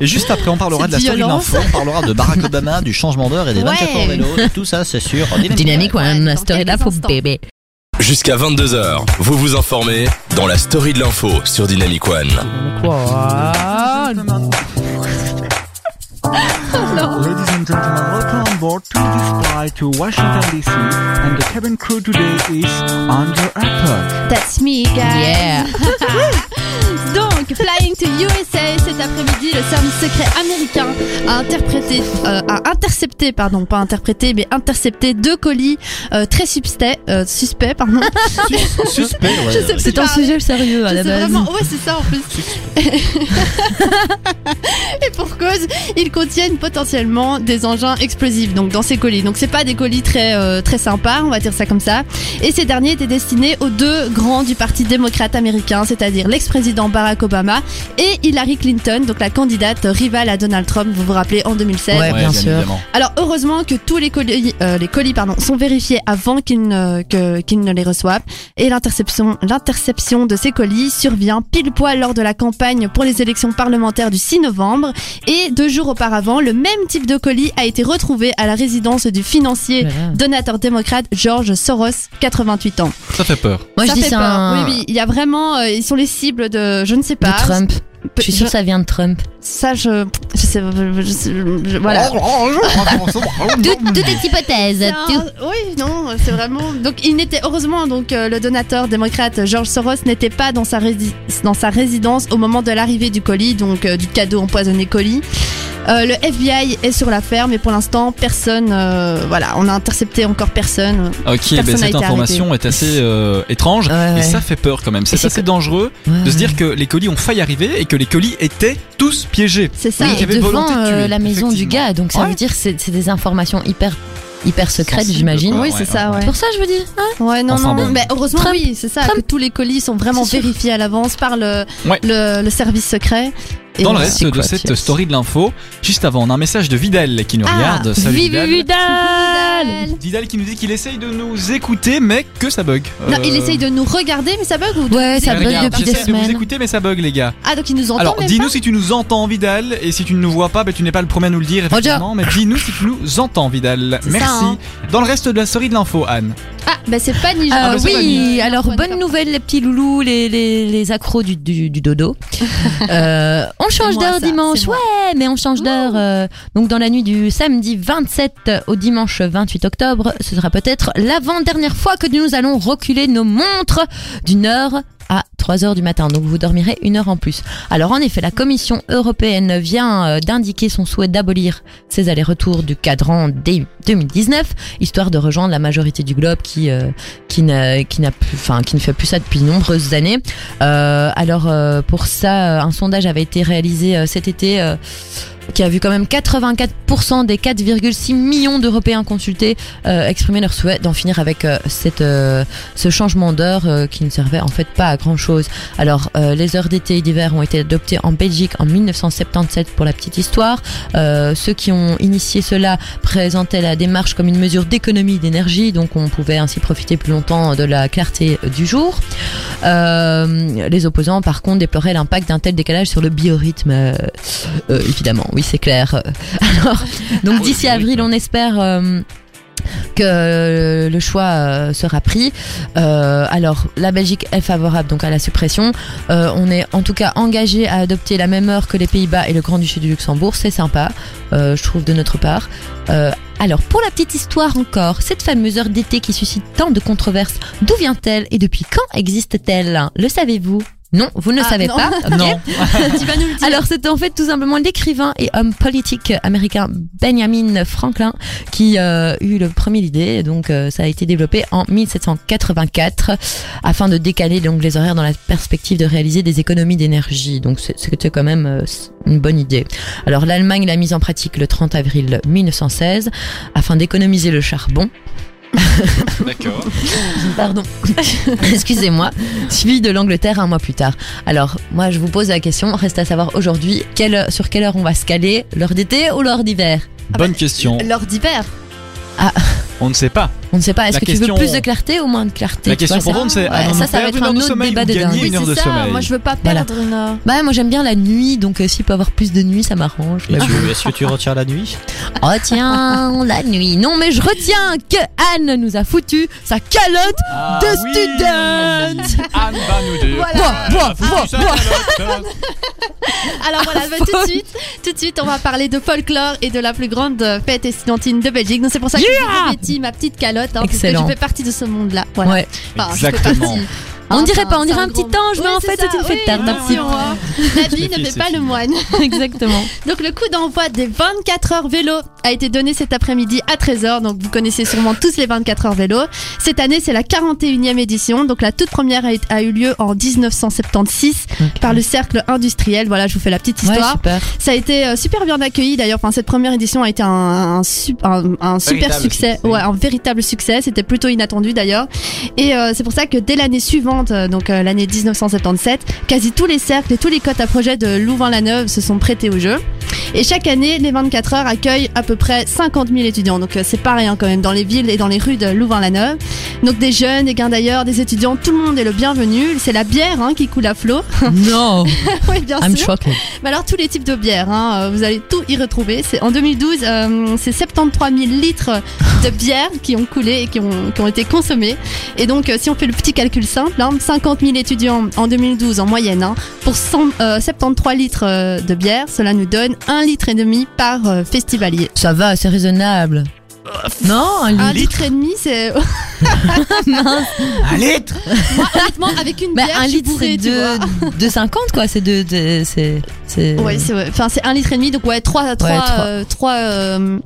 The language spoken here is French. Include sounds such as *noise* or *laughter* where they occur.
Et juste après, on parlera de la story de l'info, on parlera de Barack *laughs* Obama, du changement d'heure et des 24 Ouais. heures vélo. Tout ça, c'est sûr. Dynamique One, la story de l'info, bébé. Jusqu'à 22h, vous vous informez dans la story de l'info sur Dynamic One. Quoi? Ladies and gentlemen, welcome on board to this flight to Washington DC, and the cabin crew today is Andrew Airport. That's me, guys. Yeah. *laughs* Donc, Flying to USA après-midi, le service secret américain a interprété, euh, a intercepté, pardon, pas interprété, mais intercepté deux colis euh, très suspects, euh, suspects, pardon. Suspect, ouais. Je sais plus C'est un sujet sérieux à Je la base. vraiment, ouais, c'est ça en plus. *laughs* Et pour cause, ils contiennent potentiellement des engins explosifs. Donc dans ces colis. Donc c'est pas des colis très euh, très sympas, on va dire ça comme ça. Et ces derniers étaient destinés aux deux grands du Parti démocrate américain, c'est-à-dire l'ex-président Barack Obama et Hillary Clinton, donc la candidate rivale à Donald Trump. Vous vous rappelez en 2016. Ouais, bien sûr. évidemment. Alors heureusement que tous les colis, euh, les colis pardon, sont vérifiés avant qu'ils ne, que- qu'ils ne les reçoivent et l'interception, l'interception de ces colis survient pile poil lors de la campagne pour les élections parlementaires du 6 novembre et deux jours auparavant, le même type de colis a été retrouvé à la résidence du financier donateur démocrate George Soros, 88 ans. Ça fait peur. Moi, Ça je dis fait c'est peur. un. Oui, oui, il y a vraiment, euh, ils sont les cibles de, je ne sais de pas. Trump. Je suis sûre que ça vient de Trump. Ça, je, je sais, je, je- je- voilà. Tout, tout est hypothèse. C'est un- Oui, non, c'est vraiment. Donc, il n'était heureusement donc euh, le donateur démocrate George Soros n'était pas dans sa rési- dans sa résidence au moment de l'arrivée du colis, donc euh, du cadeau empoisonné colis. Euh, le FBI est sur l'affaire, mais pour l'instant, personne. euh, voilà, on a intercepté encore personne. Ok, Personne ben n'a cette été information est assez euh, étrange Ouais, ouais. et ça fait peur quand même. C'est c'est assez que- dangereux Ouais. de se dire que les colis ont failli arriver et que les colis étaient tous piégés. C'est ça. Oui, qu'il y et avait devant volonté de euh, tuer, la maison du effectivement. gars, donc ça Ouais. veut dire que c'est c'est des informations hyper hyper secrètes, Sensible, j'imagine. quoi. oui, ouais, c'est ça, ouais. ouais. C'est pour ça je veux dire. Ouais, non, Enfin non. bon. Mais heureusement, Trump. oui, c'est ça, Trump. que tous les colis sont vraiment C'est sûr. vérifiés à l'avance par le, Ouais. le, le service secret. Dans le reste de cette yes. story de l'info, juste avant, on a un message de Vidal qui nous Ah, regarde. Salut Vive Vidal. Vidal Vidal qui nous dit qu'il essaye de nous écouter, mais que ça bug. Non, Euh, il essaye de nous regarder, mais ça bug ou de Ouais, ça bug regarde, depuis des j'essaie de vous semaines. écouter, mais ça bug, les gars. Ah, donc il nous entend Alors, dis-nous si tu nous entends, Vidal, et si tu ne nous vois pas, ben, tu n'es pas le premier à nous le dire, effectivement. Mais dis-nous si tu nous entends, Vidal. Merci. ça, hein. Dans le reste de la story de l'info, Anne. Ah, bah c'est pas ni Euh, Ah, bah, c'est pas oui, alors bonne nouvelle les petits loulous, les, les, les accros du, du, du dodo. *laughs* Euh, on change moi, d'heure dimanche, ouais, mais on change d'heure. euh, donc dans la nuit du samedi 27 au dimanche 28 octobre, ce sera peut-être l'avant-dernière fois que nous allons reculer nos montres d'une heure à 3 heures du matin. Donc vous dormirez une heure en plus. Alors en effet, la Commission européenne vient euh, d'indiquer son souhait d'abolir ces allers-retours du cadran dès 2019, histoire de rejoindre la majorité du globe qui euh, qui n'a plus, enfin qui ne fait plus ça depuis de nombreuses années. Euh, alors euh, pour ça, un sondage avait été réalisé euh, cet été. Qui a vu quand même 84% des 4,6 millions d'Européens consultés euh, exprimer leur souhait d'en finir avec euh, cette, euh, ce changement d'heure euh, qui ne servait en fait pas à grand chose. Alors euh, les heures d'été et d'hiver ont été adoptées en Belgique en 1977 pour la petite histoire. Euh, ceux qui ont initié cela présentaient la démarche comme une mesure d'économie d'énergie, donc on pouvait ainsi profiter plus longtemps de la clarté du jour. Les opposants, par contre, déploraient l'impact d'un tel décalage sur le biorhythme. évidemment, oui, c'est clair. *laughs* Alors, donc d'ici avril, on espère. euh, que le choix euh, sera pris. Euh, alors, la Belgique est favorable donc à la suppression. Euh, on est en tout cas engagé à adopter la même heure que les Pays-Bas et le Grand-Duché du Luxembourg. C'est sympa, euh, je trouve, de notre part. Euh, alors, pour la petite histoire encore, cette fameuse heure d'été qui suscite tant de controverses, d'où vient-elle et depuis quand existe-t-elle? Le savez-vous? Non, vous ne le Ah, savez non. pas. *laughs* Non. *laughs* tu vas nous le dire. alors c'était en fait tout simplement l'écrivain et homme politique américain Benjamin Franklin qui euh, eut le premier idée. Donc euh, ça a été développé en 1784 afin de décaler donc les horaires dans la perspective de réaliser des économies d'énergie. Donc c'était quand même euh, une bonne idée. Alors l'Allemagne l'a mise en pratique le 30 avril 1916 afin d'économiser le charbon. *laughs* D'accord. Pardon. *laughs* Excusez-moi. Suivi de l'Angleterre un mois plus tard. Alors, moi, je vous pose la question. Reste à savoir aujourd'hui quelle, sur quelle heure on va se caler, l'heure d'été ou l'heure d'hiver? Bonne question. L'heure d'hiver. On ne sait pas. On ne sait pas. Est-ce que tu veux plus de clarté ou moins de clarté La question profonde, c'est ça, ça va être un autre débat de dingue. Moi, je veux pas Voilà. perdre une. Bah moi j'aime bien la nuit, donc euh, s'il peut avoir plus de nuit, ça m'arrange. Est-ce que tu retires la nuit? *laughs* Retiens la nuit. Non, mais je retiens que Anne nous a foutu sa calotte Ah de oui. student. Anne va nous dire. Voilà. *laughs* Alors voilà, bah, tout de suite, tout de suite, on va parler de folklore et de la plus grande fête estudiantine de Belgique. Donc c'est pour ça que Yeah j'ai revêti ma petite calotte, hein, parce que Excellent. je fais partie de ce monde-là. Voilà. Ouais. Enfin, Exactement. On dirait pas, on dirait c'est un petit gros- ange, mais en fait, c'est une fête tard, attention, hein. *laughs* La vie ne fait pas le moine. *laughs* Exactement. Donc le coup d'envoi des 24 heures vélo a été donné cet après-midi à 13h. Donc vous connaissez sûrement tous les 24 heures vélo. Cette année, c'est la 41e édition. Donc la toute première a, a eu lieu en 1976 par le cercle industriel. Voilà, je vous fais la petite Ouais, histoire. super. Ça a été euh, super bien accueilli d'ailleurs. Enfin, cette première édition a été un, un, sup- un- un super succès. succès. Ouais, un véritable succès. C'était plutôt inattendu d'ailleurs. Et euh, c'est pour ça que dès l'année suivante, euh, donc euh, l'année 1977, quasi tous les cercles et tous les cotes à projet de Louvain-la-Neuve se sont prêtés au jeu. Et chaque année, les 24 heures accueillent à peu près 50 000 étudiants. Donc euh, c'est pas rien quand même dans les villes et dans les rues de Louvain-la-Neuve. Donc des jeunes, des gains d'ailleurs, des étudiants, tout le monde est le bienvenu. C'est la bière hein, qui coule à flot. *laughs* Non, *laughs* oui, bien I'm sûr. Mais alors tous les types de bières, hein, euh, vous allez tout y retrouver. C'est en 2012, euh, c'est 73 000 litres de bière qui ont coulé et qui ont, qui ont été consommés. Et donc, si on fait le petit calcul simple, hein, 50 000 étudiants en 2012 en moyenne hein, pour 100, euh, 73 litres de bière, cela nous donne un litre et demi par euh, festivalier. Ça va, c'est raisonnable. Non, un Un litre. litre et demi, c'est *laughs* Un litre moi honnêtement avec une Bah, bière, un je suis litre, bourrée, c'est tu vois. de, de 50, quoi. C'est de, de- c'est, c'est. Ouais, c'est ouais. enfin c'est un litre et demi, donc ouais, trois, trois, trois. euh, trois, euh,